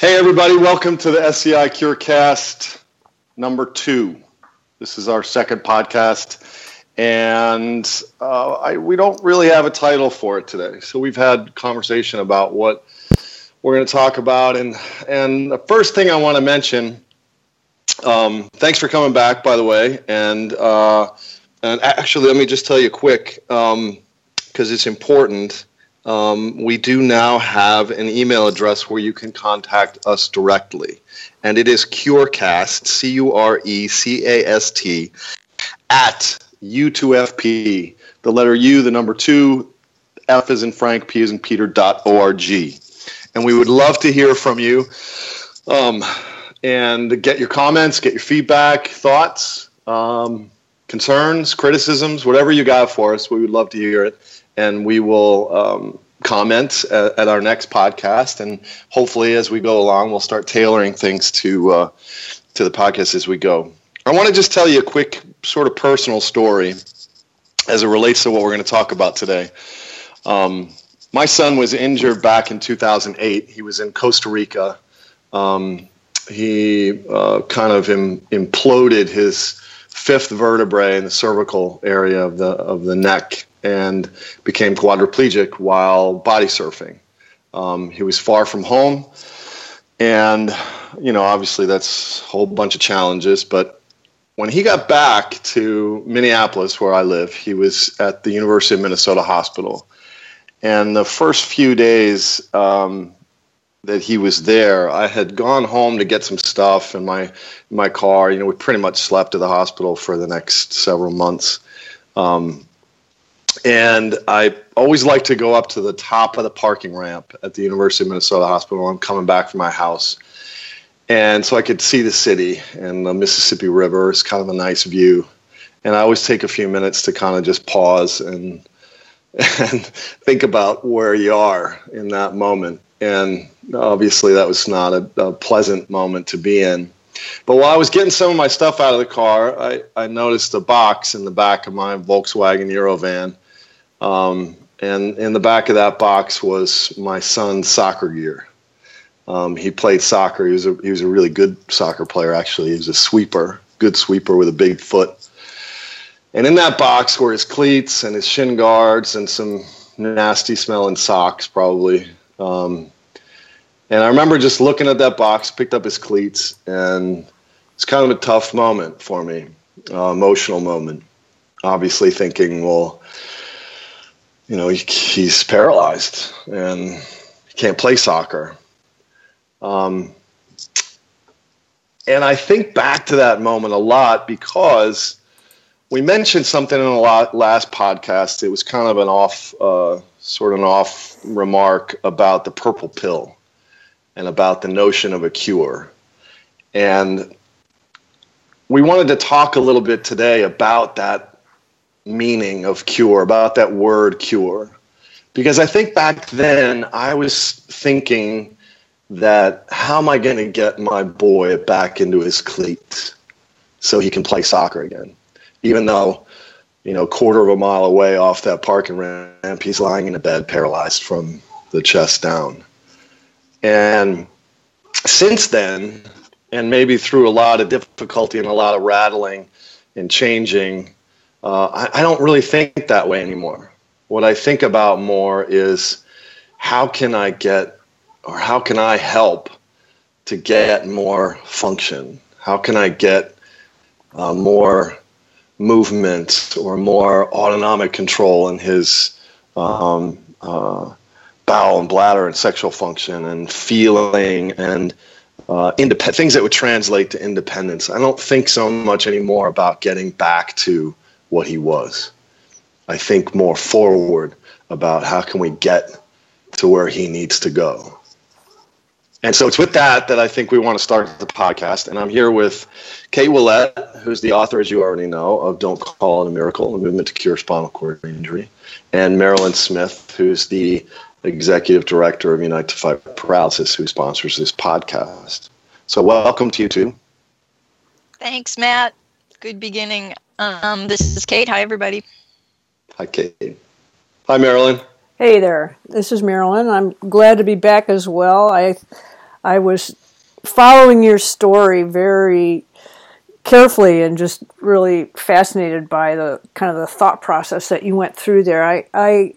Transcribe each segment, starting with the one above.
Hey, everybody, welcome to the SCI Curecast number two. This is our second podcast, and uh, I, we don't really have a title for it today. So we've had conversation about what we're going to talk about, and and the first thing I want to mention. Um, thanks for coming back, by the way, and uh, and actually, let me just tell you quick because um, it's important um, we do now have an email address where you can contact us directly. And it is Curecast, C U R E C A S T, at U2FP, the letter U, the number two, F is in Frank, P is in Peter, dot org. And we would love to hear from you um, and get your comments, get your feedback, thoughts, um, concerns, criticisms, whatever you got for us. We would love to hear it and we will um, comment at, at, our next podcast. And hopefully, as we go along, we'll start tailoring things to uh, to the podcast as we go. I want to just tell you a quick, sort of personal story as it relates to what we're going to talk about today. Um, my son was injured back in 2008. He was in Costa Rica. Um, he uh, kind of Im- imploded his fifth vertebrae in the cervical area of the of the neck and became quadriplegic while body surfing. Um, he was far from home, and you know, obviously that's a whole bunch of challenges. But when he got back to Minneapolis, where I live, he was at the University of Minnesota Hospital, and the first few days um, that he was there, I had gone home to get some stuff in my in my car. You know, we pretty much slept at the hospital for the next several months. Um, and I always like to go up to the top of the parking ramp at the University of Minnesota Hospital. I'm coming back from my house, and so I could see the city and the Mississippi River. It's kind of a nice view, and I always take a few minutes to kind of just pause and and think about where you are in that moment. And obviously, that was not a, a pleasant moment to be in. But while I was getting some of my stuff out of the car, I, I noticed a box in the back of my Volkswagen Eurovan um, and in the back of that box was my son's soccer gear. Um, he played soccer. He was a he was a really good soccer player. Actually, he was a sweeper, good sweeper with a big foot. And in that box were his cleats and his shin guards and some nasty smelling socks, probably. Um, and I remember just looking at that box, picked up his cleats, and it's kind of a tough moment for me, uh, emotional moment. Obviously, thinking, well, you know, he, he's paralyzed and he can't play soccer. Um, and I think back to that moment a lot because we mentioned something in the last podcast. It was kind of an off, uh, sort of an off remark about the purple pill and about the notion of a cure. And we wanted to talk a little bit today about that meaning of cure, about that word cure. Because I think back then I was thinking that how am I going to get my boy back into his cleats so he can play soccer again? Even though, you know, quarter of a mile away off that parking ramp, he's lying in a bed paralyzed from the chest down. And since then, and maybe through a lot of difficulty and a lot of rattling and changing, uh, I, I don't really think that way anymore. What I think about more is how can I get or how can I help to get more function? How can I get uh, more movement or more autonomic control in his um, uh, bowel and bladder and sexual function and feeling and uh, indep- things that would translate to independence? I don't think so much anymore about getting back to what he was. I think more forward about how can we get to where he needs to go. And so it's with that that I think we want to start the podcast. And I'm here with Kate Willette, who's the author, as you already know, of Don't Call It a Miracle, a movement to cure spinal cord injury, and Marilyn Smith, who's the executive director of Unite to Fight Paralysis, who sponsors this podcast. So welcome to you two. Thanks, Matt. Good beginning. Um, this is Kate. Hi, everybody. Hi, Kate. Hi, Marilyn. Hey there. This is Marilyn. I'm glad to be back as well. I I was following your story very carefully and just really fascinated by the kind of the thought process that you went through there. I, I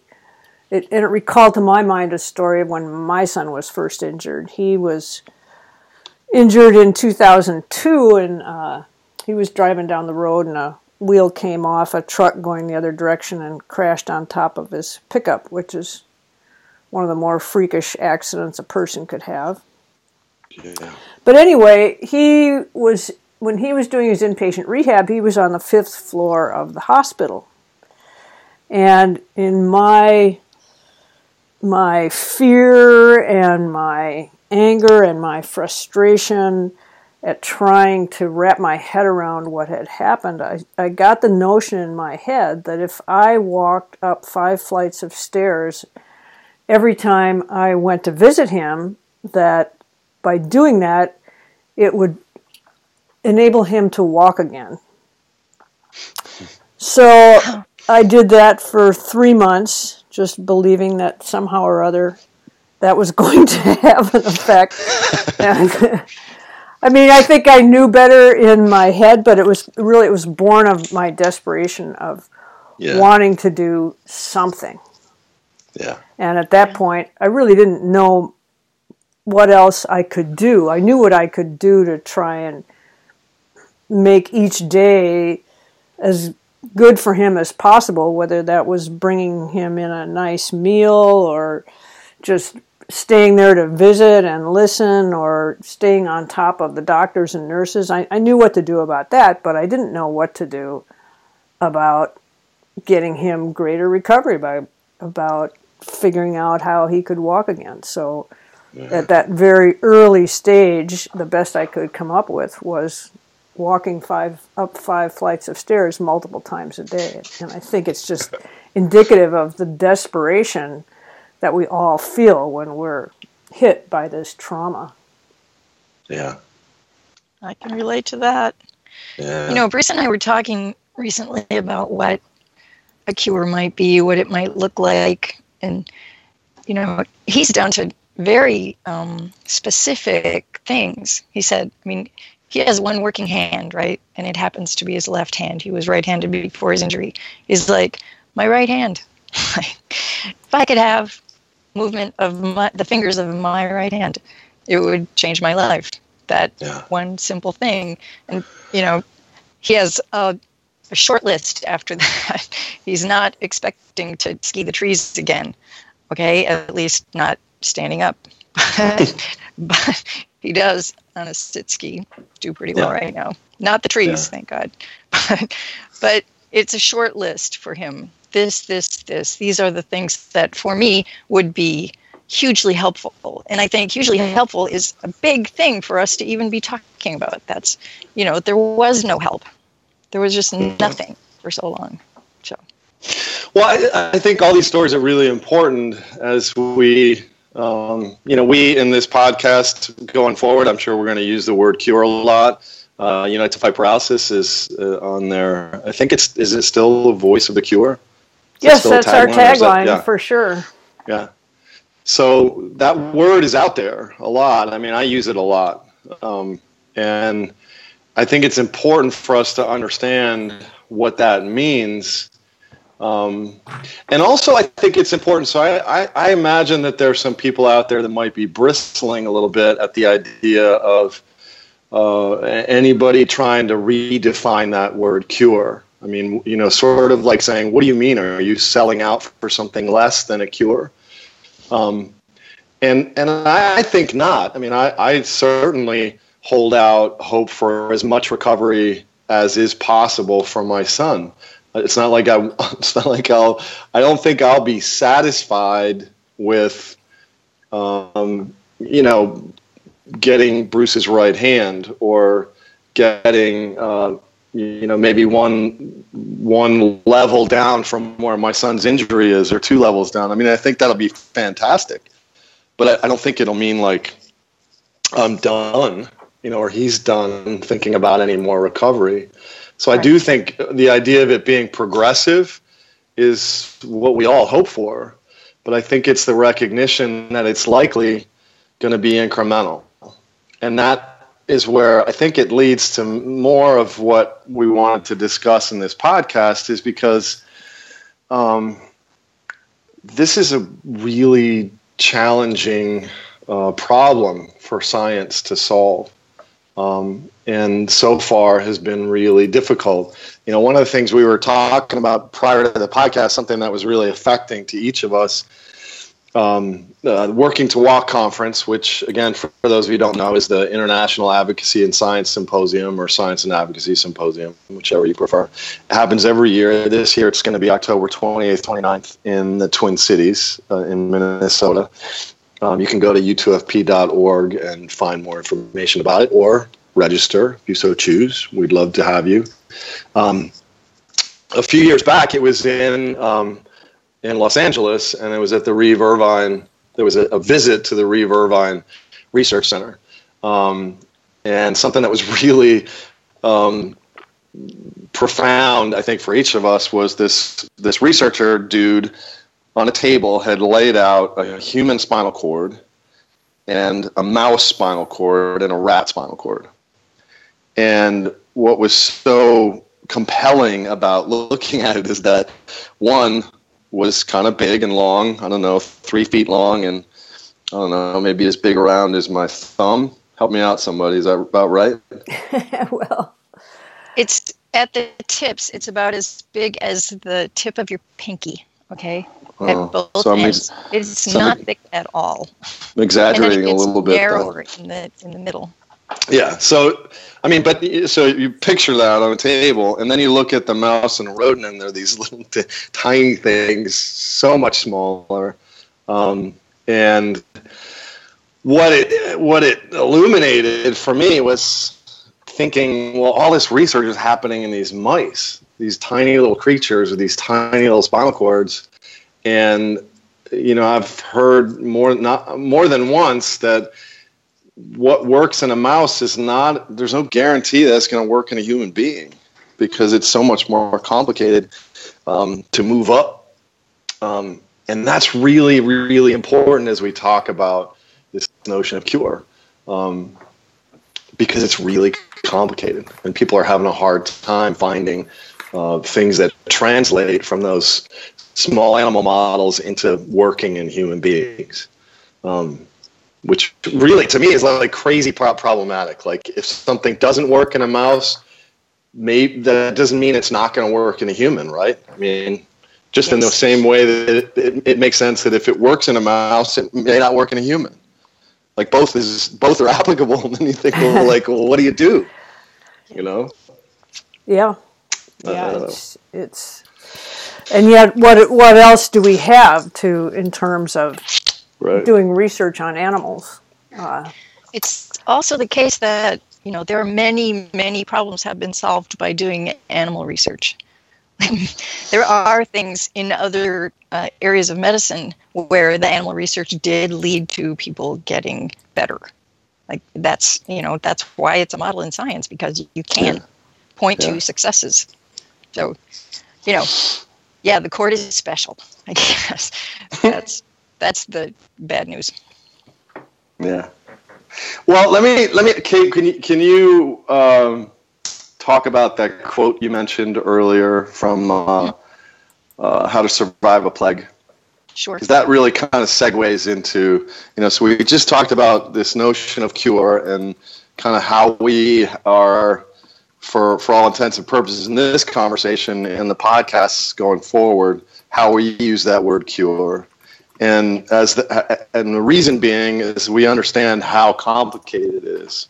it, and it recalled to my mind a story of when my son was first injured. He was injured in 2002, and uh, he was driving down the road, and a wheel came off a truck going the other direction and crashed on top of his pickup, which is one of the more freakish accidents a person could have. Yeah. But anyway, he was when he was doing his inpatient rehab, he was on the fifth floor of the hospital. And in my my fear and my anger and my frustration at trying to wrap my head around what had happened, I, I got the notion in my head that if I walked up five flights of stairs every time I went to visit him, that by doing that, it would enable him to walk again. So I did that for three months, just believing that somehow or other that was going to have an effect. and, I mean, I think I knew better in my head, but it was really it was born of my desperation of yeah. wanting to do something. Yeah. And at that point, I really didn't know what else I could do. I knew what I could do to try and make each day as good for him as possible, whether that was bringing him in a nice meal or just staying there to visit and listen or staying on top of the doctors and nurses. I, I knew what to do about that, but I didn't know what to do about getting him greater recovery by about figuring out how he could walk again. So at that very early stage, the best I could come up with was walking five up five flights of stairs multiple times a day. And I think it's just indicative of the desperation that we all feel when we're hit by this trauma. Yeah. I can relate to that. Yeah. You know, Bruce and I were talking recently about what a cure might be, what it might look like. And, you know, he's down to very um, specific things. He said, I mean, he has one working hand, right? And it happens to be his left hand. He was right handed before his injury. He's like, my right hand. if I could have movement of my, the fingers of my right hand, it would change my life. That yeah. one simple thing. And, you know, he has a, a short list after that. He's not expecting to ski the trees again, okay? At least not standing up. but he does on a sit ski do pretty well yeah. right now. Not the trees, yeah. thank God. But, but it's a short list for him this, this, this. These are the things that for me would be hugely helpful. And I think hugely helpful is a big thing for us to even be talking about. That's, you know, there was no help. There was just nothing for so long. So. Well, I, I think all these stories are really important as we, um, you know, we in this podcast going forward, I'm sure we're going to use the word cure a lot. Uh, Unite to Fight Paralysis is uh, on there. I think it's, is it still the voice of the cure? Yes, that's our tagline yeah. for sure. Yeah. So that word is out there a lot. I mean, I use it a lot. Um, and I think it's important for us to understand what that means. Um, and also, I think it's important. So, I, I, I, imagine that there are some people out there that might be bristling a little bit at the idea of uh, anybody trying to redefine that word cure. I mean, you know, sort of like saying, "What do you mean? Are you selling out for something less than a cure?" Um, and and I think not. I mean, I, I certainly hold out hope for as much recovery as is possible for my son. It's not like I. It's not like I'll. I don't think I'll be satisfied with, um, you know, getting Bruce's right hand or getting. Uh, you know maybe one one level down from where my son's injury is or two levels down. I mean i think that'll be fantastic but i, I don't think it'll mean like i'm done you know or he's done thinking about any more recovery. So right. i do think the idea of it being progressive is what we all hope for but i think it's the recognition that it's likely going to be incremental. And that is where I think it leads to more of what we wanted to discuss in this podcast, is because um, this is a really challenging uh, problem for science to solve. Um, and so far has been really difficult. You know, one of the things we were talking about prior to the podcast, something that was really affecting to each of us, um, uh, Working to Walk conference, which again, for, for, those of you who don't know, is the International Advocacy and Science Symposium or Science and Advocacy Symposium, whichever you prefer. It happens every year. This year it's going to be October 28th, 29th in the Twin Cities uh, in Minnesota. Um, you can go to u2fp.org and find more information about it or register if you so choose. We'd love to have you. Um, a few years back, it was in um, in Los Angeles, and it was at the Reeve Irvine. There was a, a visit to the Reeve Irvine Research Center, um, and something that was really um, profound, I think, for each of us was this this researcher dude on a table had laid out a human spinal cord and a mouse spinal cord and a rat spinal cord. And what was so compelling about looking at it is that one was kind of big and long, I don't know, three feet long, and I don't know, maybe as big around as my thumb. Help me out, somebody. Is that about right? well, it's at the tips, it's about as big as the tip of your pinky. Okay. Oh, both so ends. It's so not thick at all. I'm exaggerating a little bit. Narrower in the in the middle. Yeah. So, I mean, but so you picture that on a table, and then you look at the mouse and rodent, and they're these little t- tiny things, so much smaller. Um, and what it what it illuminated for me was thinking, well, all this research is happening in these mice, these tiny little creatures with these tiny little spinal cords, and you know I've heard more not more than once that what works in a mouse is not there's no guarantee that it's going to work in a human being because it's so much more complicated um, to move up. Um, and that's really really important as we talk about this notion of cure um, because it's really complicated and people are having a hard time finding uh, things that translate from those small animal models into working in human beings, um, which really to me is like crazy problematic. Like if something doesn't work in a mouse, maybe that doesn't mean it's not going to work in a human, right? I mean, just yes. in the same way that it, it, it, makes sense that if it works in a mouse, it may not work in a human. Like both is both are applicable, and then you think, well, like, well, what do you do? You know? Yeah. Yeah, uh, it's it's and yet what what else do we have to in terms of right. doing research on animals uh, it's also the case that you know there are many many problems have been solved by doing animal research there are things in other uh, areas of medicine where the animal research did lead to people getting better like that's you know that's why it's a model in science because you can yeah. point yeah. to successes so you know yeah, the cord is special. I guess that's that's the bad news. Yeah. Well, let me let me Kate, can you can you um, talk about that quote you mentioned earlier from uh, uh, How to Survive a Plague? Sure. Because that really kind of segues into you know. So we just talked about this notion of cure and kind of how we are for for all intents and purposes in this conversation and the podcasts going forward how we use that word cure and as the, and the reason being is we understand how complicated it is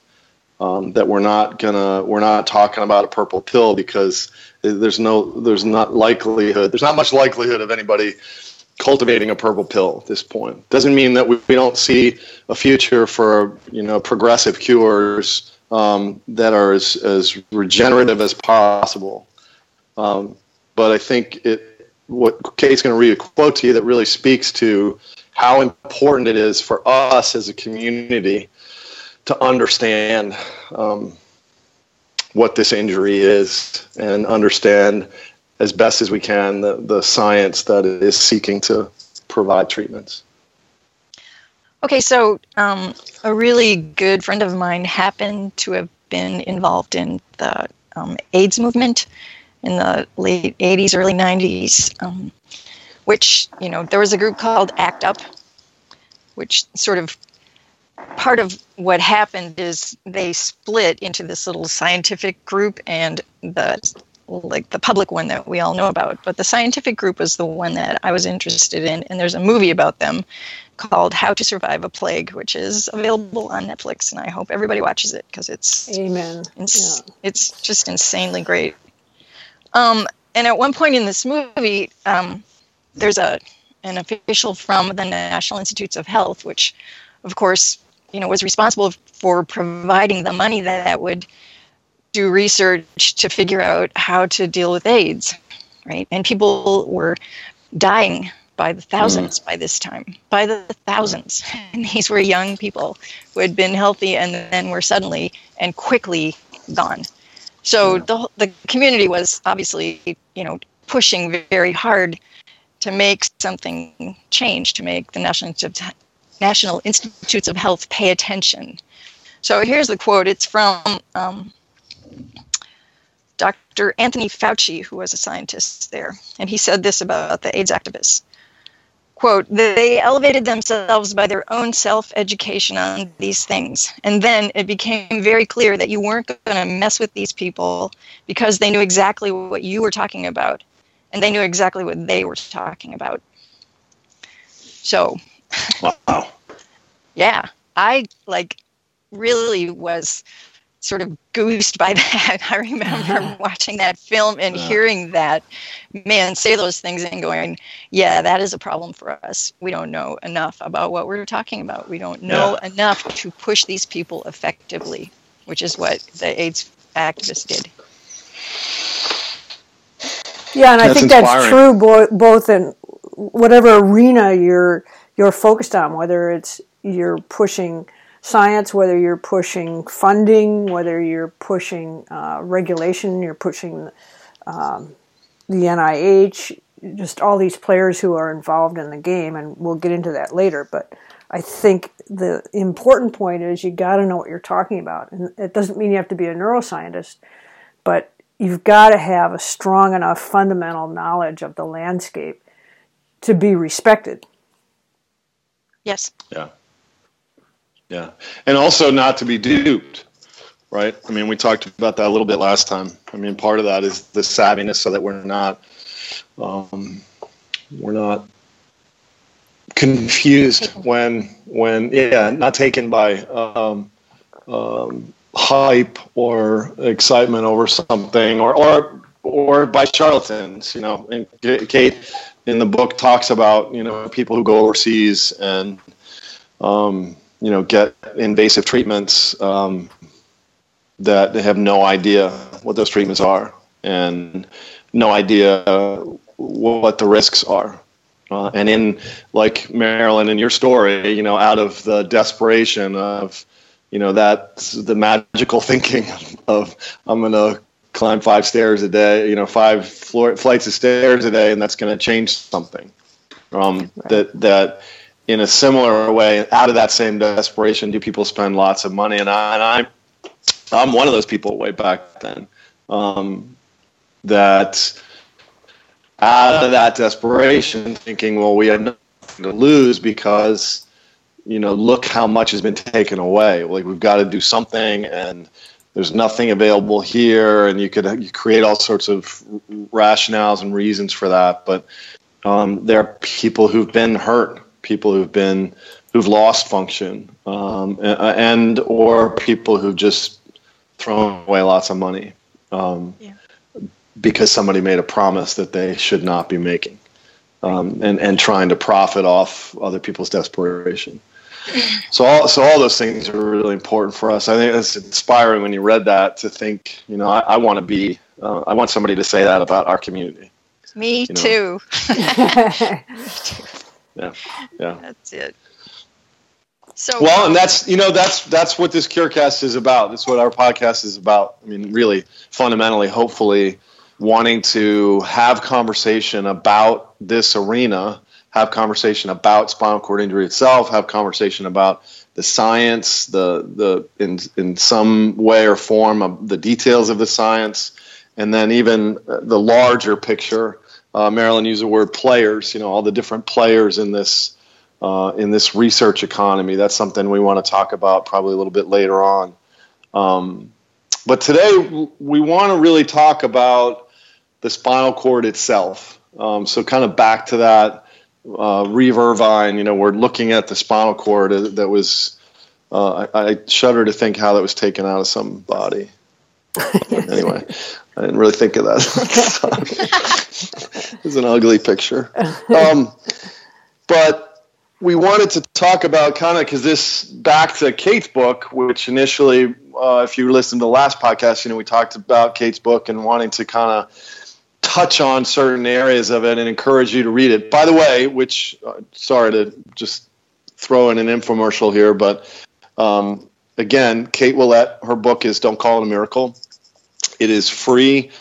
um, that we're not gonna we're not talking about a purple pill because there's no there's not likelihood there's not much likelihood of anybody cultivating a purple pill at this point doesn't mean that we, we don't see a future for you know progressive cures um, that are as, as regenerative as possible. Um, but I think it, what Kate's going to read a quote to you that really speaks to how important it is for us as a community to understand um, what this injury is and understand as best as we can the, the science that is seeking to provide treatments. Okay, so um, a really good friend of mine happened to have been involved in the um, AIDS movement in the late 80s, early 90s, um, which, you know, there was a group called ACT UP, which sort of part of what happened is they split into this little scientific group and the like the public one that we all know about. But the scientific group was the one that i was interested in and there's a movie about them called how to survive a plague which is available on netflix and i hope everybody watches it because it's amen. ins- yeah. it's just insanely great um, and at one point in this movie um, there's a an official from the national institutes of health which of course you know was responsible for providing the money that would do research to figure out how to deal with AIDS, right? And people were dying by the thousands mm. by this time, by the thousands. And these were young people who had been healthy and then were suddenly and quickly gone. So yeah. the the community was obviously, you know, pushing very hard to make something change, to make the National Institute National Institutes of Health pay attention. So here's the quote. It's from um, Dr. Anthony Fauci, who was a scientist there, and he said this about the AIDS activists. Quote, they elevated themselves by their own self education on these things. And then it became very clear that you weren't going to mess with these people because they knew exactly what you were talking about and they knew exactly what they were talking about. So Wow. yeah, I like really was sort of goosed by that. I remember watching that film and yeah. hearing that man say those things and going, "Yeah, that is a problem for us. We don't know enough about what we're talking about. We don't know yeah. enough to push these people effectively," which is what the AIDS activists did. Yeah, and I think inspiring. that's true bo- both in whatever arena you're you're focused on, whether it's you're pushing science, whether you're pushing funding, whether you're pushing uh, regulation, you're pushing um, the NIH, just all these players who are involved in the game, and we'll get into that later. But I think the important point is you got to know what you're talking about, and it doesn't mean you have to be a neuroscientist, but you've got to have a strong enough fundamental knowledge of the landscape to be respected Yes. Yeah. Yeah. And also not to be duped, right? I mean, we talked about that a little bit last time. I mean, part of that is the savviness so that we're not, um, we're not confused when, when, yeah, not taken by, um, um, hype or excitement over something or, or, or by charlatans, you know, and Kate, in the book talks about you know people who go overseas and um, you know get invasive treatments um, that they have no idea what those treatments are and no idea what the risks are. Uh, and in like Marilyn in your story, you know, out of the desperation of, you know, that the magical thinking of I'm gonna climb five stairs a day, you know, five floor, flights of stairs a day, and that's going to change something. Um, right. That that in a similar way, out of that same desperation, do people spend lots of money? And I, and I I'm one of those people way back then. Um, that out of that desperation, thinking, well, we have nothing to lose because you know, look how much has been taken away. Like we've got to do something, and there's nothing available here, and you could you create all sorts of rationales and reasons for that. But um, there are people who've been hurt, people who've been who've lost function, um, and or people who've just thrown away lots of money um, yeah. because somebody made a promise that they should not be making, um, and and trying to profit off other people's desperation so all so all those things are really important for us. I think it's inspiring when you read that to think, you know, I, I want to be, uh, I want somebody to say that about our community. Me you too. yeah, yeah. That's it. So well, and that's you know that's that's what this CureCast is about. That's what our podcast is about. I mean, really, fundamentally, hopefully, wanting to have conversation about this arena have conversation about spinal cord injury itself, have conversation about the science, the the in in some way or form of the details of the science, and then even the larger picture. Uh, Marilyn used the word players. You know, all the different players in this uh, in this research economy. That's something we want to talk about probably a little bit later on. Um, but today we want to really talk about the spinal cord itself. Um, so kind of back to that uh, Reeve Irvine, you know, we're looking at the spinal cord that was, uh, I, I, shudder to think how that was taken out of some body. anyway, I didn't really think of that. it's an ugly picture. Um, but we wanted to talk about kind of because this back to Kate's book, which initially, uh, if you listened to the last podcast, you know, we talked about Kate's book and wanting to kind of touch on certain areas of it and encourage you to read it. By the way, which, uh, sorry to just throw in an infomercial here, but um, again, Kate Willette, her book is Don't Call It a Miracle. It is free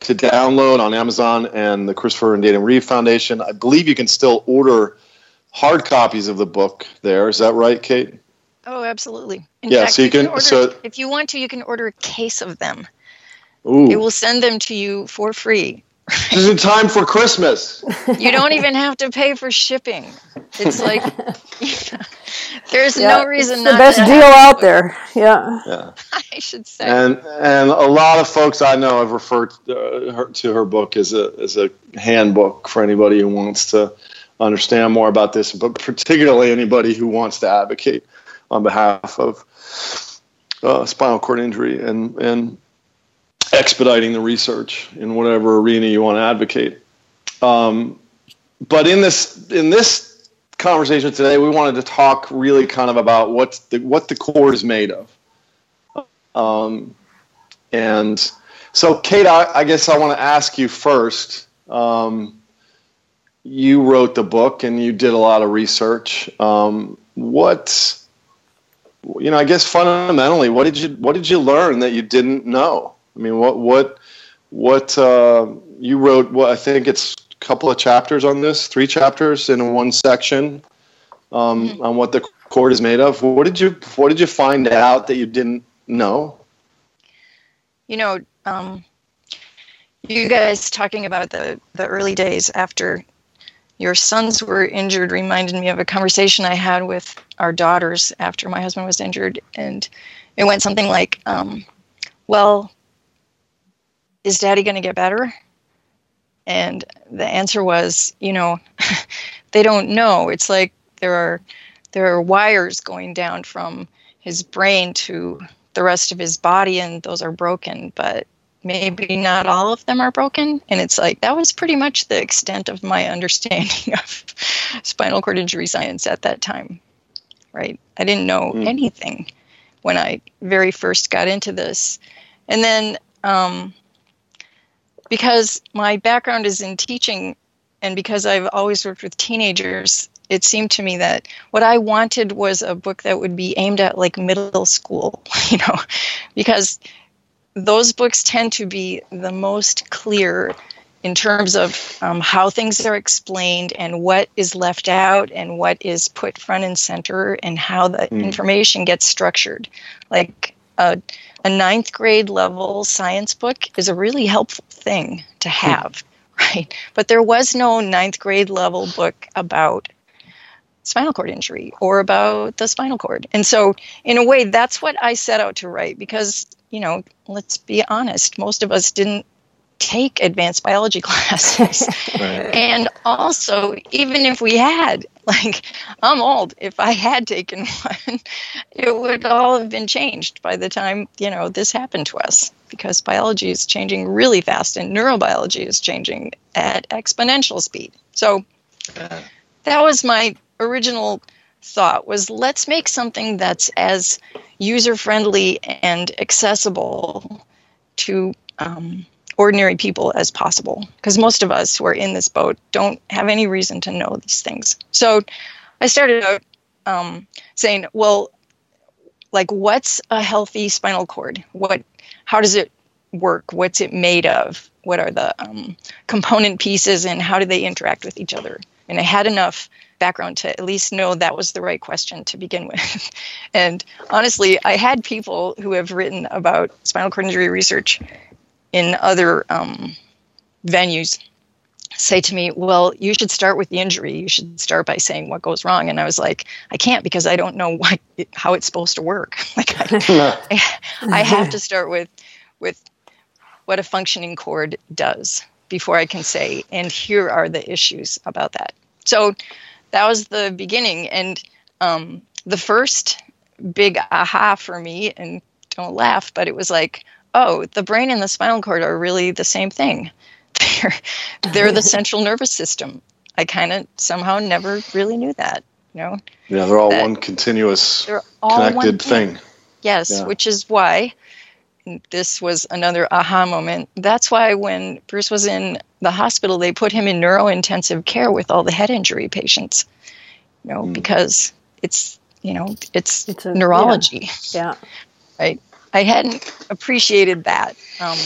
to download on Amazon and the Christopher and Dana Reeve Foundation. I believe you can still order hard copies of the book there. Is that right, Kate? Oh, absolutely. In yeah, fact, so you, you can, can order, so if you want to, you can order a case of them. Ooh. It will send them to you for free. This is in time for Christmas. you don't even have to pay for shipping. It's like there's yeah, no reason it's the best deal out there. Yeah. Yeah. I should say. And and a lot of folks I know have referred to her, to her book as a as a handbook for anybody who wants to understand more about this, but particularly anybody who wants to advocate on behalf of uh, spinal cord injury and and expediting the research in whatever arena you want to advocate. Um, but in this in this conversation today, we wanted to talk really kind of about what the what the cord is made of. Um, and so, Kate, I, I guess I want to ask you first. Um, you wrote the book and you did a lot of research. Um, what, you know, I guess fundamentally, what did you what did you learn that you didn't know? I mean, what what what uh, you wrote? What I think it's couple of chapters on this, three chapters in one section um, mm-hmm. on what the cord is made of. What did you what did you find out that you didn't know? You know, um, you guys talking about the the early days after your sons were injured reminded me of a conversation I had with our daughters after my husband was injured. And it went something like, um, Well, is daddy going to get better? And the answer was, You know, they don't know. It's like there are there are wires going down from his brain to the rest of his body and those are broken but maybe not all of them are broken. And it's like that was pretty much the extent of my understanding of spinal cord injury science at that time. Right? I didn't know mm. anything when I very first got into this. And then um, because my background is in teaching and because I've always worked with teenagers, it seemed to me that what I wanted was a book that would be aimed at like middle school, you know, because those books tend to be the most clear in terms of um, how things are explained and what is left out and what is put front and center and how the mm. information gets structured. Like a, a ninth grade level science book is a really helpful thing to hmm. have, right? But there was no ninth grade level book about spinal cord injury or about the spinal cord. And so, in a way, that's what I set out to write because you know, let's be honest, most of us didn't take advanced biology classes. right. And also, even if we had, like, I'm old, if I had taken one, it would all have been changed by the time, you know, this happened to us because biology is changing really fast and neurobiology is changing at exponential speed. So that was my original thought was let's make something that's as user friendly and accessible to um, ordinary people as possible because most of us who are in this boat don't have any reason to know these things. So i started out um, saying well like what's a healthy spinal cord? What how does it work? What's it made of? What are the um, component pieces and how do they interact with each other? And I had enough background to at least know that was the right question to begin with. and honestly, I had people who have written about spinal cord injury research in other um, venues say to me, Well, you should start with the injury. You should start by saying what goes wrong. And I was like, I can't because I don't know what, how it's supposed to work. like, I, I, I have to start with, with what a functioning cord does before I can say, and here are the issues about that. So that was the beginning. And um, the first big aha for me, and don't laugh, but it was like, oh, the brain and the spinal cord are really the same thing. They're, they're the central nervous system. I kind of somehow never really knew that, you know? Yeah, they're all one continuous connected one thing. thing. Yes, yeah. which is why this was another aha moment. That's why when Bruce was in the hospital, they put him in neurointensive care with all the head injury patients. You know, mm. because it's you know it's, it's a, neurology. Yeah. yeah. Right. I hadn't appreciated that um,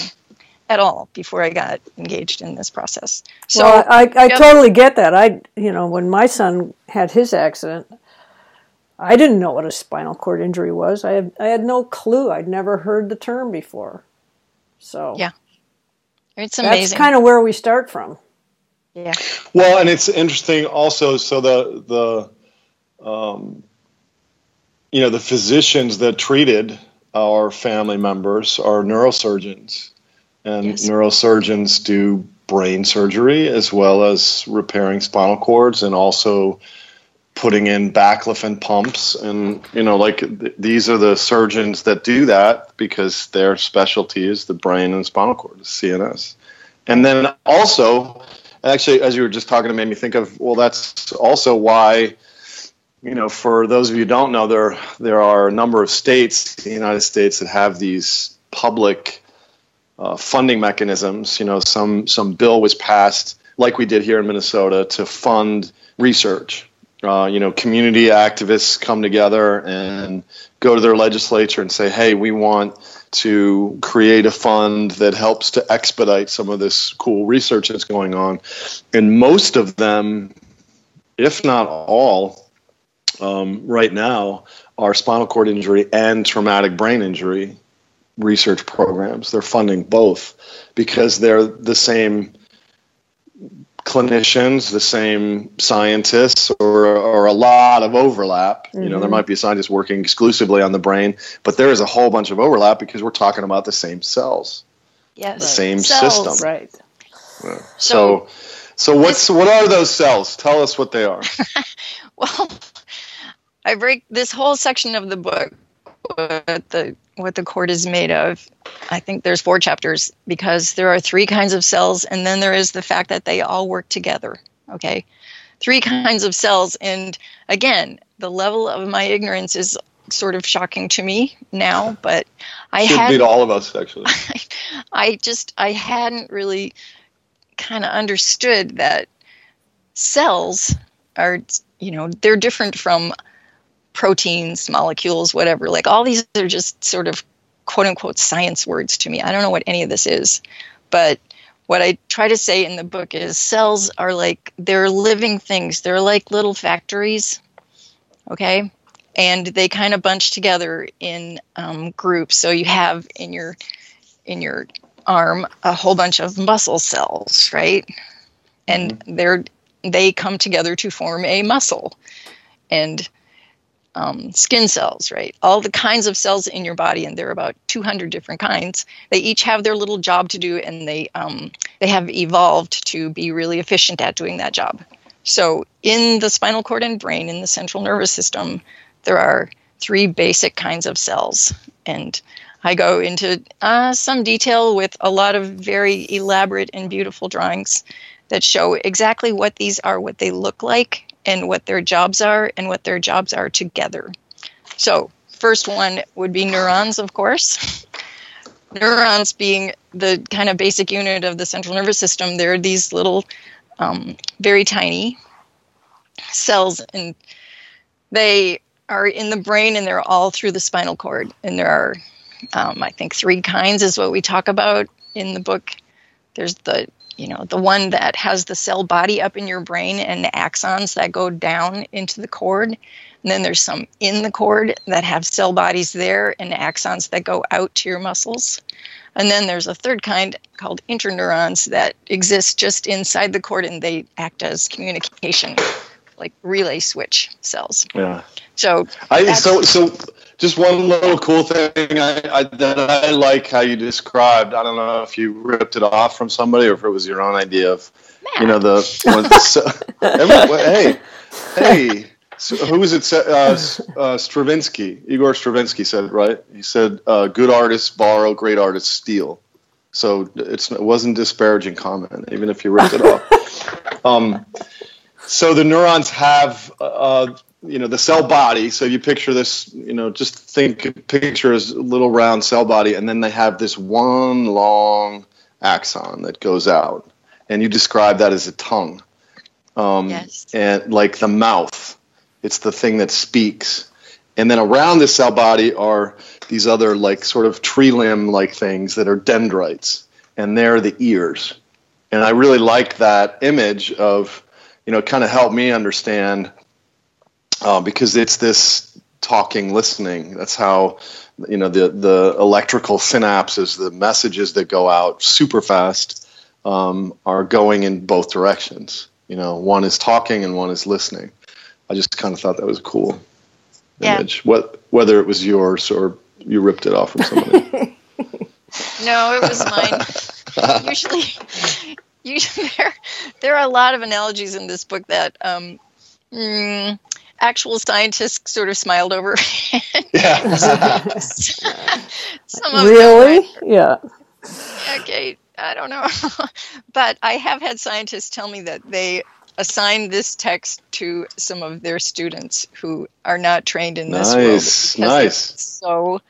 at all before I got engaged in this process. So well, I, I yep. totally get that. I you know when my son had his accident, I didn't know what a spinal cord injury was. I had I had no clue. I'd never heard the term before. So yeah, it's amazing. That's kind of where we start from. Yeah. Well, and it's interesting also. So the the um, you know the physicians that treated our family members are neurosurgeons, and yes. neurosurgeons do brain surgery as well as repairing spinal cords and also putting in baclofen pumps. And you know like th- these are the surgeons that do that because their specialty is the brain and spinal cord the cns and then also actually as you were just talking it made me think of well that's also why you know for those of you who don't know there there are a number of states in the united states that have these public uh, funding mechanisms you know some some bill was passed like we did here in minnesota to fund research uh, you know, community activists come together and go to their legislature and say, hey, we want to create a fund that helps to expedite some of this cool research that's going on. And most of them, if not all, um, right now are spinal cord injury and traumatic brain injury research programs. They're funding both because they're the same clinicians, the same scientists, or, or a lot of overlap. Mm-hmm. You know, there mm-hmm. might be a scientist working exclusively on the brain, but there is a whole bunch of overlap because we're talking about the same cells, yes, the same cells. system, right? Yeah. So, so what's what are those cells? Tell us what they are. well, I break this whole section of the book. What the what the cord is made of. I think there's four chapters because there are three kinds of cells, and then there is the fact that they all work together. Okay, three kinds of cells, and again, the level of my ignorance is sort of shocking to me now, but I had be to all of us actually. I, I just I hadn't really kind of understood that cells are you know they're different from proteins, molecules, whatever. Like all these are just sort of quote unquote science words to me. I don't know what any of this is. But what I try to say in the book is cells are like they're living things. They're like little factories. Okay? And they kind of bunch together in um, groups. So you have in your in your arm a whole bunch of muscle cells, right? And mm-hmm. they're they come together to form a muscle. And um, skin cells, right? All the kinds of cells in your body, and there are about 200 different kinds. They each have their little job to do, and they um, they have evolved to be really efficient at doing that job. So, in the spinal cord and brain, in the central nervous system, there are three basic kinds of cells, and I go into uh, some detail with a lot of very elaborate and beautiful drawings that show exactly what these are, what they look like, and what their jobs are and what their jobs are together. So, first one would be neurons, of course. Neurons being the kind of basic unit of the central nervous system, they're these little, um, very tiny cells, and they are in the brain and they're all through the spinal cord. And there are, um, I think, three kinds, is what we talk about in the book. There's the you know, the one that has the cell body up in your brain and axons that go down into the cord. And then there's some in the cord that have cell bodies there and axons that go out to your muscles. And then there's a third kind called interneurons that exist just inside the cord and they act as communication, like relay switch cells. Yeah. So I so so just one little cool thing I, I, that I like how you described. I don't know if you ripped it off from somebody or if it was your own idea of, you know, the, so, hey, hey, so who was it? Uh, uh, Stravinsky, Igor Stravinsky said, right? He said, uh, "Good artists borrow, great artists steal." So it wasn't disparaging comment, even if you ripped it off. Um, so the neurons have uh, you know the cell body. So you picture this you know just think picture as a little round cell body and then they have this one long axon that goes out and you describe that as a tongue. Um, yes. and like the mouth. It's the thing that speaks. And then around the cell body are these other like sort of tree limb like things that are dendrites and they're the ears. And i really like that image of you know kind of help me understand uh, because it's this talking listening. That's how you know the the electrical synapses the messages that go out super fast um, are going in both directions. You know one is talking and one is listening. I just kind of thought that was a cool yeah. image. What whether it was yours or you ripped it off from somebody. No it was mine. Usually usually there, there are a lot of analogies in this book that um, mm, actual scientists sort of smiled over. yeah. Some of really? Them, yeah. Okay, I don't know, but I have had scientists tell me that they assign this text to some of their students who are not trained in this nice, world. Nice, It's so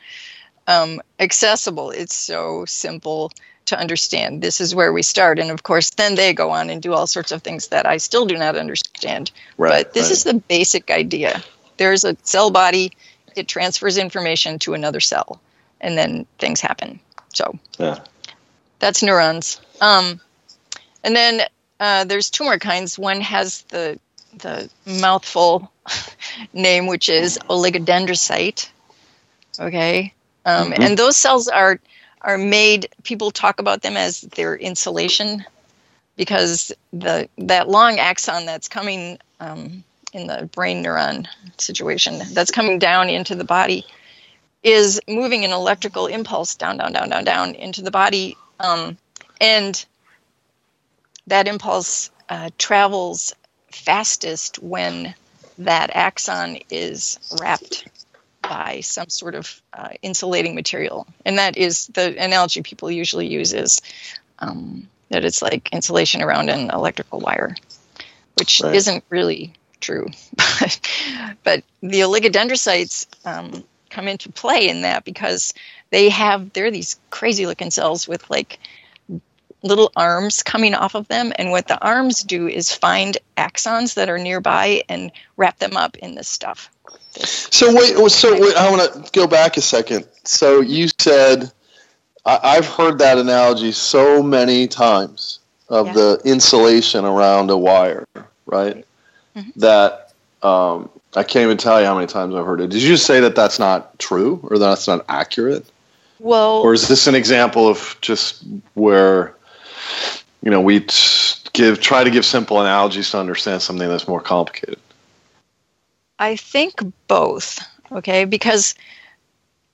um, accessible. It's so simple to understand. This is where we start. And of course then they go on and do all sorts of things that i still do not understand. Right, but this right. is the basic idea. There's a cell body. It transfers information to another cell and then things happen. So yeah. that's neurons. Um, and then uh, there's two more kinds. One has the the mouthful name which is oligodendrocyte. Okay? Um, mm-hmm. and those cells are are made people talk about them as their insulation because the that long axon that's coming um, in the brain neuron situation that's coming down into the body is moving an electrical impulse down down down down down into the body um, and that impulse uh, travels fastest when that axon is wrapped by some sort of uh, insulating material. And that is the analogy people usually use is um, that it's like insulation around an electrical wire, which right. isn't really true. but, but the oligodendrocytes um, come into play in that because they have, they're these crazy looking cells with like little arms coming off of them. And what the arms do is find axons that are nearby and wrap them up in this stuff. So wait, so wait, I want to go back a second. So you said I, have heard that analogy so many times of yeah. the insulation around a wire, right? Mm-hmm. That um, I can't even tell you how many times I've heard it. Did you say that that's not true or that's not accurate? Well, or is this an example of just where you know we give try to give simple analogies to understand something that's more complicated? I think both, okay? Because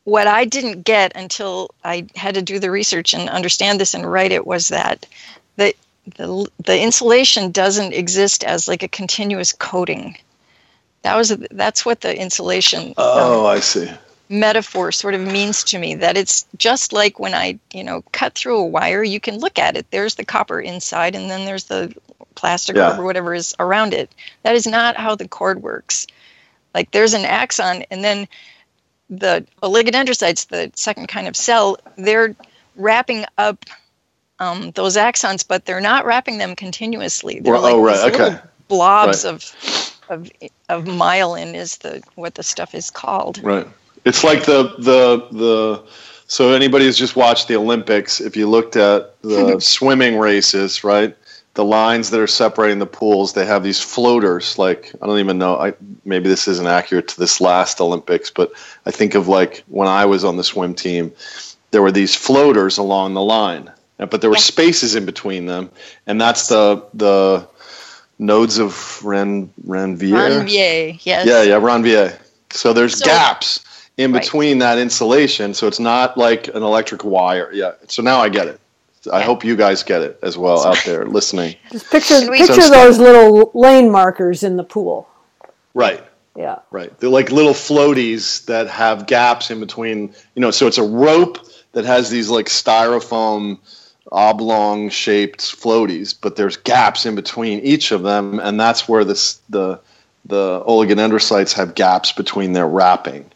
what I didn't get until I had to do the research and understand this and write it was that the the, the insulation doesn't exist as like a continuous coating. That was that's what the insulation. Oh, um, I see. Metaphor sort of means to me that it's just like when I, you know, cut through a wire. You can look at it. There's the copper inside, and then there's the plastic yeah. or whatever is around it. That is not how the cord works. Like there's an axon, and then the oligodendrocytes, the second kind of cell, they're wrapping up um, those axons, but they're not wrapping them continuously. They're well, like oh, right. okay. blobs right. of of of myelin is the what the stuff is called. Right. It's like the the the So anybody who's just watched the Olympics, if you looked at the swimming races, right? The lines that are separating the pools, they have these floaters. Like I don't even know. I maybe this isn't accurate to this last Olympics, but I think of like when I was on the swim team, there were these floaters along the line, but there were spaces in between them, and that's the the nodes of Ren Ranvier. Ranvier, yes. Yeah, yeah, Ranvier. So there's so, gaps in between right. that insulation, so it's not like an electric wire. Yeah. So now I get it. I hope you guys get it as well out there listening. Just picture picture so those little lane markers in the pool. Right. Yeah. Right. They're like little floaties that have gaps in between. You know, so it's a rope that has these like styrofoam oblong shaped floaties, but there's gaps in between each of them, and that's where this the the oligodendrocytes have gaps between their wrapping.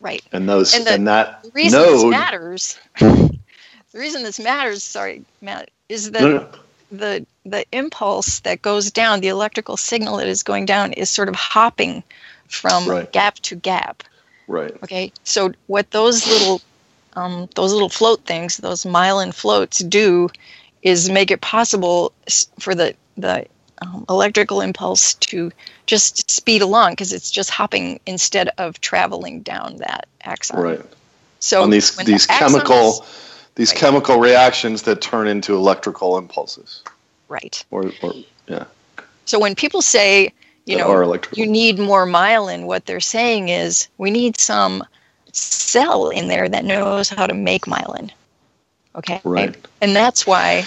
Right. And those and, the, and that the reason node, this matters. the reason this matters, sorry, Matt, is that no, the the impulse that goes down, the electrical signal that is going down, is sort of hopping from right. gap to gap. Right. Okay. So what those little um, those little float things, those myelin floats, do is make it possible for the the um, electrical impulse to just speed along because it's just hopping instead of traveling down that axon. Right. So on these these the chemical these right. chemical reactions that turn into electrical impulses. Right. Or, or yeah. So when people say, you that know, you need more myelin, what they're saying is we need some cell in there that knows how to make myelin. Okay. Right. And that's why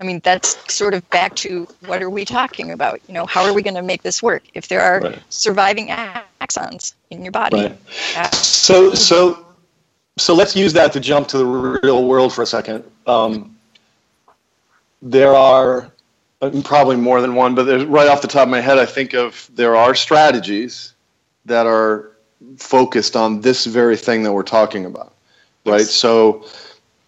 I mean, that's sort of back to what are we talking about? You know, how are we going to make this work if there are right. surviving axons in your body? Right. So, so, so let's use that to jump to the real world for a second. Um, there are uh, probably more than one, but right off the top of my head, I think of there are strategies that are focused on this very thing that we're talking about, right? Yes. So,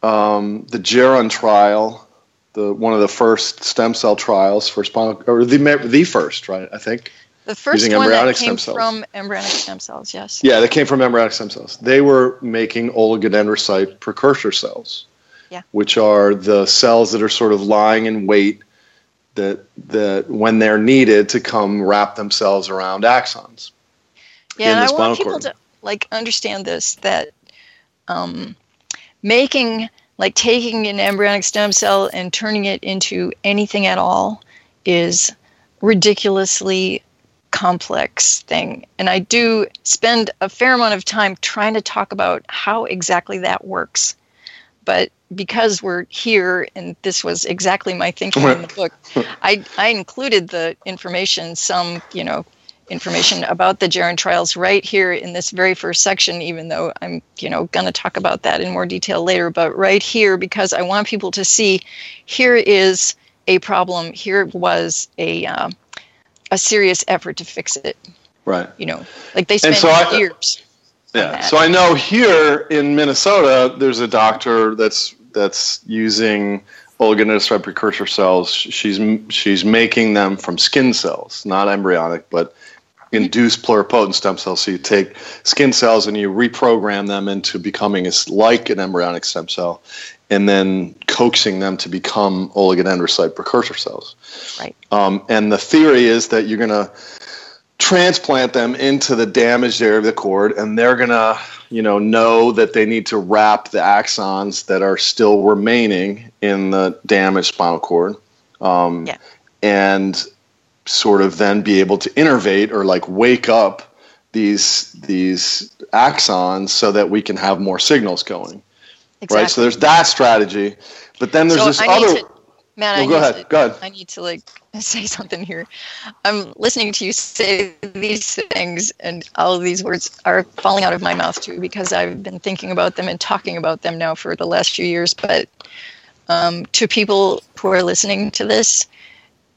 um, the Geron trial the one of the first stem cell trials for spinal or the the first, right? I think. The first using one embryonic that came from embryonic stem cells, yes. Yeah, they came from embryonic stem cells. They were making oligodendrocyte precursor cells, yeah. which are the cells that are sort of lying in wait that that when they're needed to come wrap themselves around axons. Yeah, and I want people cord. to like understand this that um, making like taking an embryonic stem cell and turning it into anything at all is ridiculously complex thing and i do spend a fair amount of time trying to talk about how exactly that works but because we're here and this was exactly my thinking in the book i i included the information some you know information about the Geron trials right here in this very first section, even though I'm, you know, going to talk about that in more detail later. But right here, because I want people to see, here is a problem. Here was a uh, a serious effort to fix it. Right. You know, like they spent so I, years. Yeah. So I know here in Minnesota, there's a doctor that's that's using oligodendrocyte precursor cells. She's she's making them from skin cells, not embryonic, but induce pluripotent stem cells. So you take skin cells and you reprogram them into becoming as like an embryonic stem cell, and then coaxing them to become oligodendrocyte precursor cells. Right. Um, and the theory is that you're going to transplant them into the damaged area of the cord, and they're going to, you know, know that they need to wrap the axons that are still remaining in the damaged spinal cord. Um, yeah. And sort of then be able to innervate or like wake up these these axons so that we can have more signals going. Exactly. Right. So there's that strategy, but then there's so this I other. To, man, well, I go ahead. To, go ahead. I need to like say something here. I'm listening to you say these things, and all of these words are falling out of my mouth too because I've been thinking about them and talking about them now for the last few years. But um, to people who are listening to this,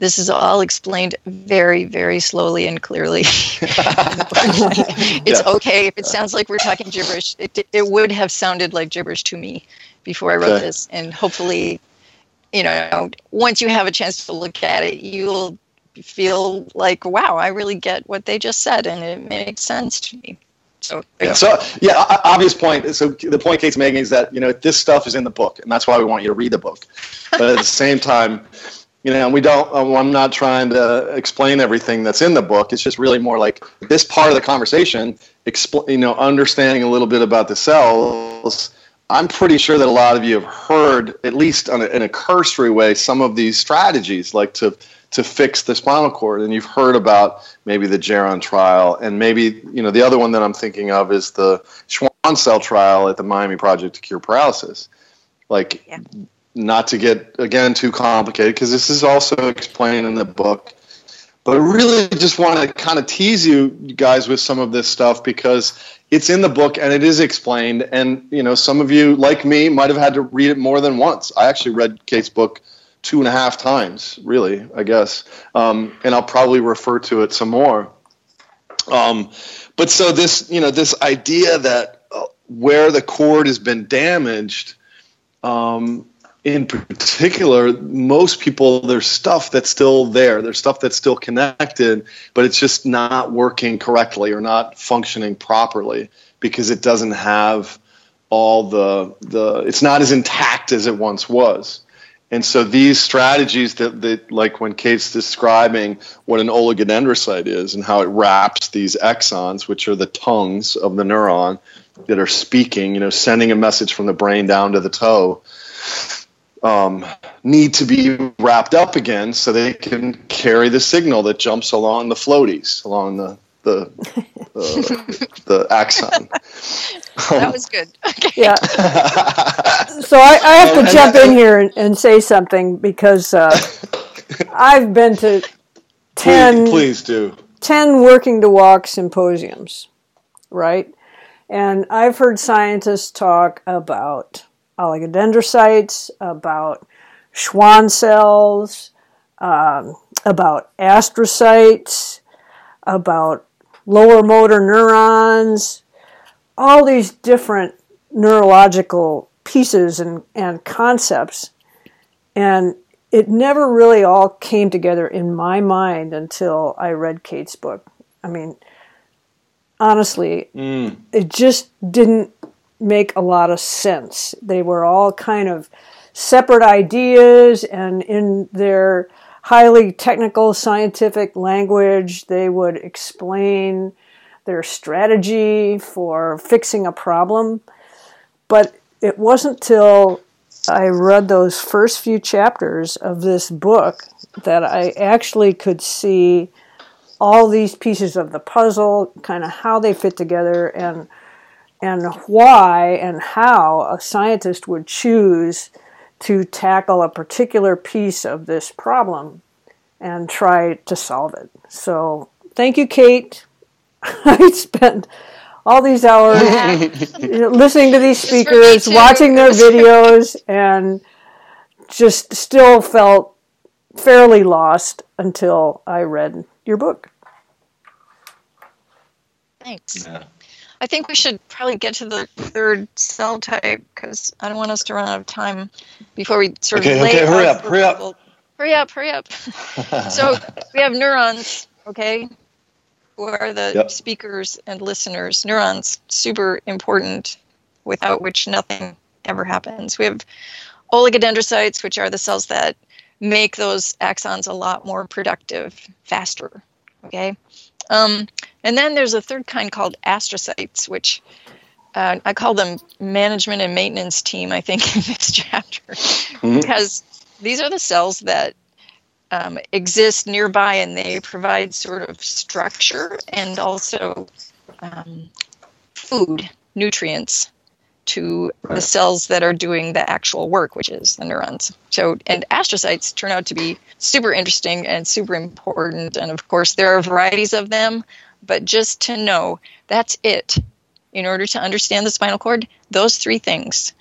this is all explained very, very slowly and clearly. it's yeah. okay if it sounds like we're talking gibberish. It, it would have sounded like gibberish to me before I wrote okay. this, and hopefully, you know, once you have a chance to look at it, you'll feel like, wow, I really get what they just said, and it makes sense to me. So, yeah. So, yeah, obvious point. So, the point Kate's making is that, you know, this stuff is in the book, and that's why we want you to read the book. But at the same time, you know, we don't, um, I'm not trying to explain everything that's in the book. It's just really more like this part of the conversation, expl- you know, understanding a little bit about the cells. I'm pretty sure that a lot of you have heard, at least a, in a cursory way, some of these strategies, like to to fix the spinal cord. And you've heard about maybe the Geron trial, and maybe you know the other one that I'm thinking of is the Schwann cell trial at the Miami Project to Cure Paralysis. Like, yeah. Not to get again too complicated because this is also explained in the book. But I really just want to kind of tease you guys with some of this stuff because it's in the book and it is explained. And you know, some of you, like me, might have had to read it more than once. I actually read Kate's book two and a half times, really, I guess. Um, and I'll probably refer to it some more. Um, but so this, you know, this idea that uh, where the cord has been damaged, um, in particular, most people, there's stuff that's still there. There's stuff that's still connected, but it's just not working correctly or not functioning properly because it doesn't have all the the. It's not as intact as it once was. And so these strategies that, that, like when Kate's describing what an oligodendrocyte is and how it wraps these axons, which are the tongues of the neuron that are speaking, you know, sending a message from the brain down to the toe, um, need to be wrapped up again so they can carry the signal that jumps along the floaties, along the the the, the axon. that was good. Okay. Yeah. so I, I have to jump in here and, and say something because uh, I've been to ten. Please, please do. 10 working to walk symposiums, right? And I've heard scientists talk about oligodendrocytes, about Schwann cells, um, about astrocytes, about lower motor neurons, all these different neurological pieces and, and concepts. And it never really all came together in my mind until I read Kate's book. I mean, honestly, mm. it just didn't make a lot of sense. They were all kind of separate ideas, and in their highly technical scientific language. They would explain their strategy for fixing a problem. But it wasn't till I read those first few chapters of this book that I actually could see all these pieces of the puzzle, kind of how they fit together and and why and how a scientist would choose to tackle a particular piece of this problem and try to solve it. So, thank you, Kate. I spent all these hours listening to these speakers, watching their videos, and just still felt fairly lost until I read your book. Thanks. Yeah. I think we should probably get to the third cell type because I don't want us to run out of time before we sort okay, of lay okay, hurry up, hurry up. Hurry up, hurry up. so we have neurons, okay, who are the yep. speakers and listeners. Neurons, super important, without which nothing ever happens. We have oligodendrocytes, which are the cells that make those axons a lot more productive faster, okay? Um, and then there's a third kind called astrocytes, which uh, I call them management and maintenance team, I think, in this chapter, mm-hmm. because these are the cells that um, exist nearby and they provide sort of structure and also um, food, nutrients to right. the cells that are doing the actual work, which is the neurons. So, and astrocytes turn out to be super interesting and super important. And of course, there are varieties of them, but just to know that's it. In order to understand the spinal cord, those three things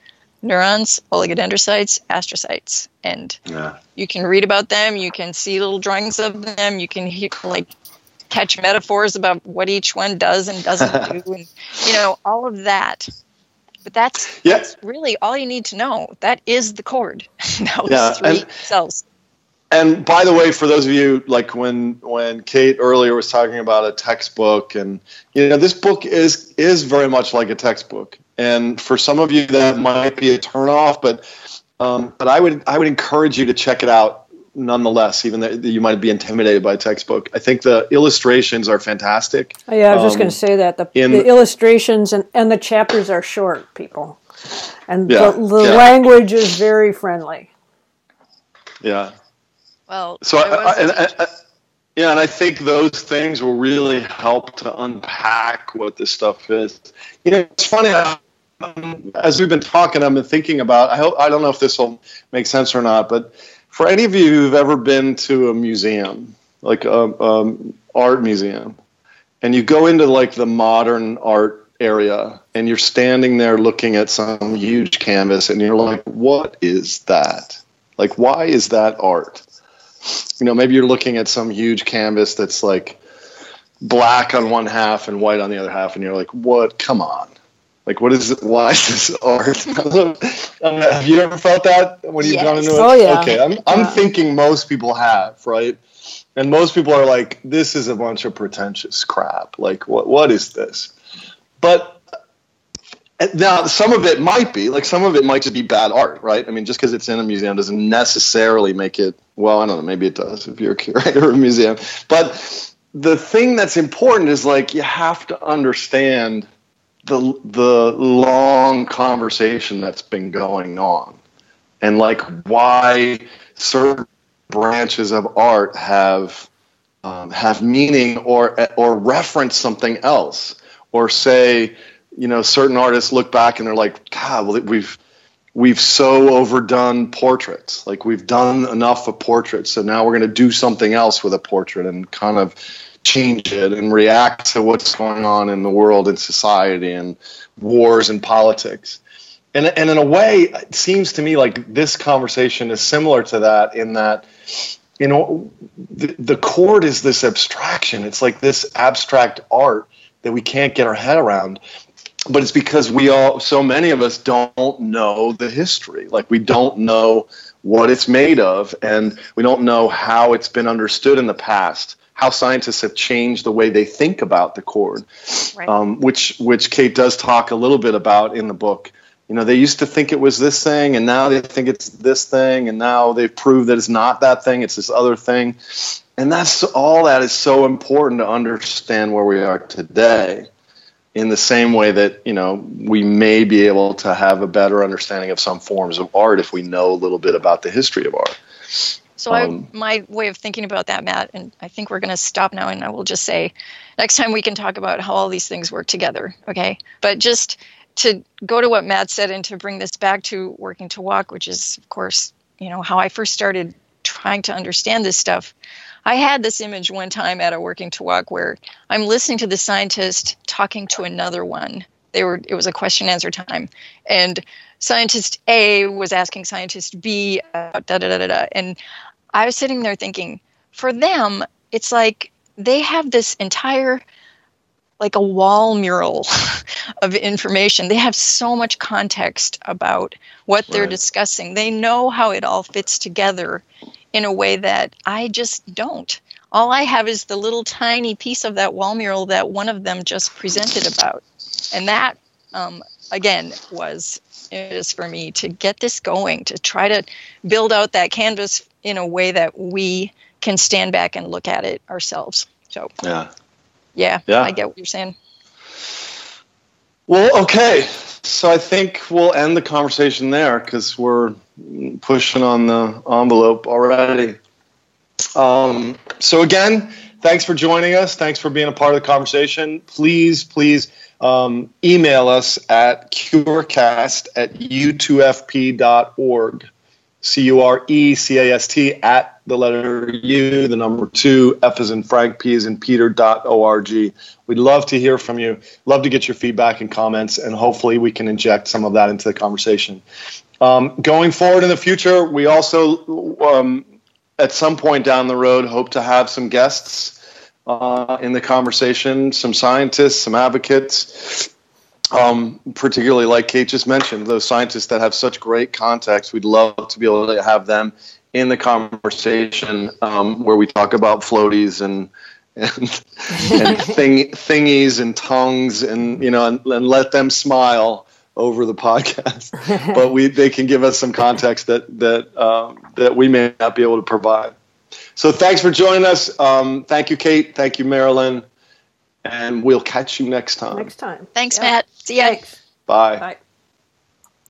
neurons, oligodendrocytes, astrocytes. And yeah. you can read about them, you can see little drawings of them, you can hear, like catch metaphors about what each one does and doesn't do, and you know all of that. But that's, that's really all you need to know. That is the cord. Those yeah, three and, cells. and by the way, for those of you like when when Kate earlier was talking about a textbook, and you know this book is is very much like a textbook, and for some of you that might be a turnoff, but um, but I would I would encourage you to check it out nonetheless, even though you might be intimidated by a textbook. I think the illustrations are fantastic. Oh, yeah, I was um, just going to say that the, in, the, illustrations and, and the chapters are short, people, and yeah, the, the yeah. language is very friendly. Yeah. Well, so I, I, and, I, yeah, and I think those things will really help to unpack what this stuff is. You know, it's funny. Um, as we've been talking, I've been thinking about. I hope I don't know if this will make sense or not, but for any of you who've ever been to a museum, like a art museum, and you go into like the modern art area, and you're standing there looking at some huge canvas, and you're like, "What is that? Like, why is that art?" You know, maybe you're looking at some huge canvas that's like black on one half and white on the other half, and you're like, "What? Come on!" Like, what is it? Why is this art? have you ever felt that when you've yes. gone into it? Oh, yeah. Okay, I'm, I'm thinking most people have, right? And most people are like, this is a bunch of pretentious crap. Like, what what is this? But uh, now, some of it might be, like, some of it might just be bad art, right? I mean, just because it's in a museum doesn't necessarily make it, well, I don't know, maybe it does if you're a curator of a museum. But the thing that's important is, like, you have to understand – the the long conversation that's been going on. And like why certain branches of art have um, have meaning or or reference something else. Or say you know certain artists look back and they're like god well we've we've so overdone portraits. Like we've done enough of portraits so now we're going to do something else with a portrait and kind of change it and react to what's going on in the world and society and wars and politics. And, and in a way, it seems to me like this conversation is similar to that in that, you know, the, the cord is this abstraction. It's like this abstract art that we can't get our head around. But it's because we all, so many of us don't know the history. Like we don't know what it's made of, and we don't know how it's been understood in the past how scientists have changed the way they think about the cord, right. um, which which Kate does talk a little bit about in the book. You know, they used to think it was this thing, and now they think it's this thing, and now they've proved that it's not that thing; it's this other thing. And that's all that is so important to understand where we are today. In the same way that you know we may be able to have a better understanding of some forms of art if we know a little bit about the history of art. So um, I, my way of thinking about that, Matt, and I think we're going to stop now, and I will just say, next time we can talk about how all these things work together, okay? But just to go to what Matt said and to bring this back to working to walk, which is, of course, you know, how I first started trying to understand this stuff. I had this image one time at a working to walk where I'm listening to the scientist talking to another one. They were it was a question answer time, and scientist A was asking scientist B about da da da da da, and I was sitting there thinking, for them, it's like they have this entire like a wall mural of information. They have so much context about what they're discussing. They know how it all fits together in a way that I just don't. All I have is the little tiny piece of that wall mural that one of them just presented about. And that, um, again, was is for me to get this going, to try to build out that canvas in a way that we can stand back and look at it ourselves. So yeah, yeah, yeah. I get what you're saying. Well, okay. So I think we'll end the conversation there because we're pushing on the envelope already. Um, so again, thanks for joining us. Thanks for being a part of the conversation. Please, please um, email us at curecast at u2fp.org. C U R E C A S T at the letter U, the number two, F is in Frank, P is in Peter dot org. We'd love to hear from you. Love to get your feedback and comments, and hopefully we can inject some of that into the conversation. Um, going forward in the future, we also, um, at some point down the road, hope to have some guests uh, in the conversation, some scientists, some advocates, um, particularly like Kate just mentioned, those scientists that have such great context. We'd love to be able to have them in the conversation um, where we talk about floaties and and, and thing, thingies and tongues and you know and, and let them smile over the podcast but we they can give us some context that that um, that we may not be able to provide so thanks for joining us um, thank you kate thank you marilyn and we'll catch you next time Next time. Thanks, Yeah. Matt. See ya. Thanks. bye Bye.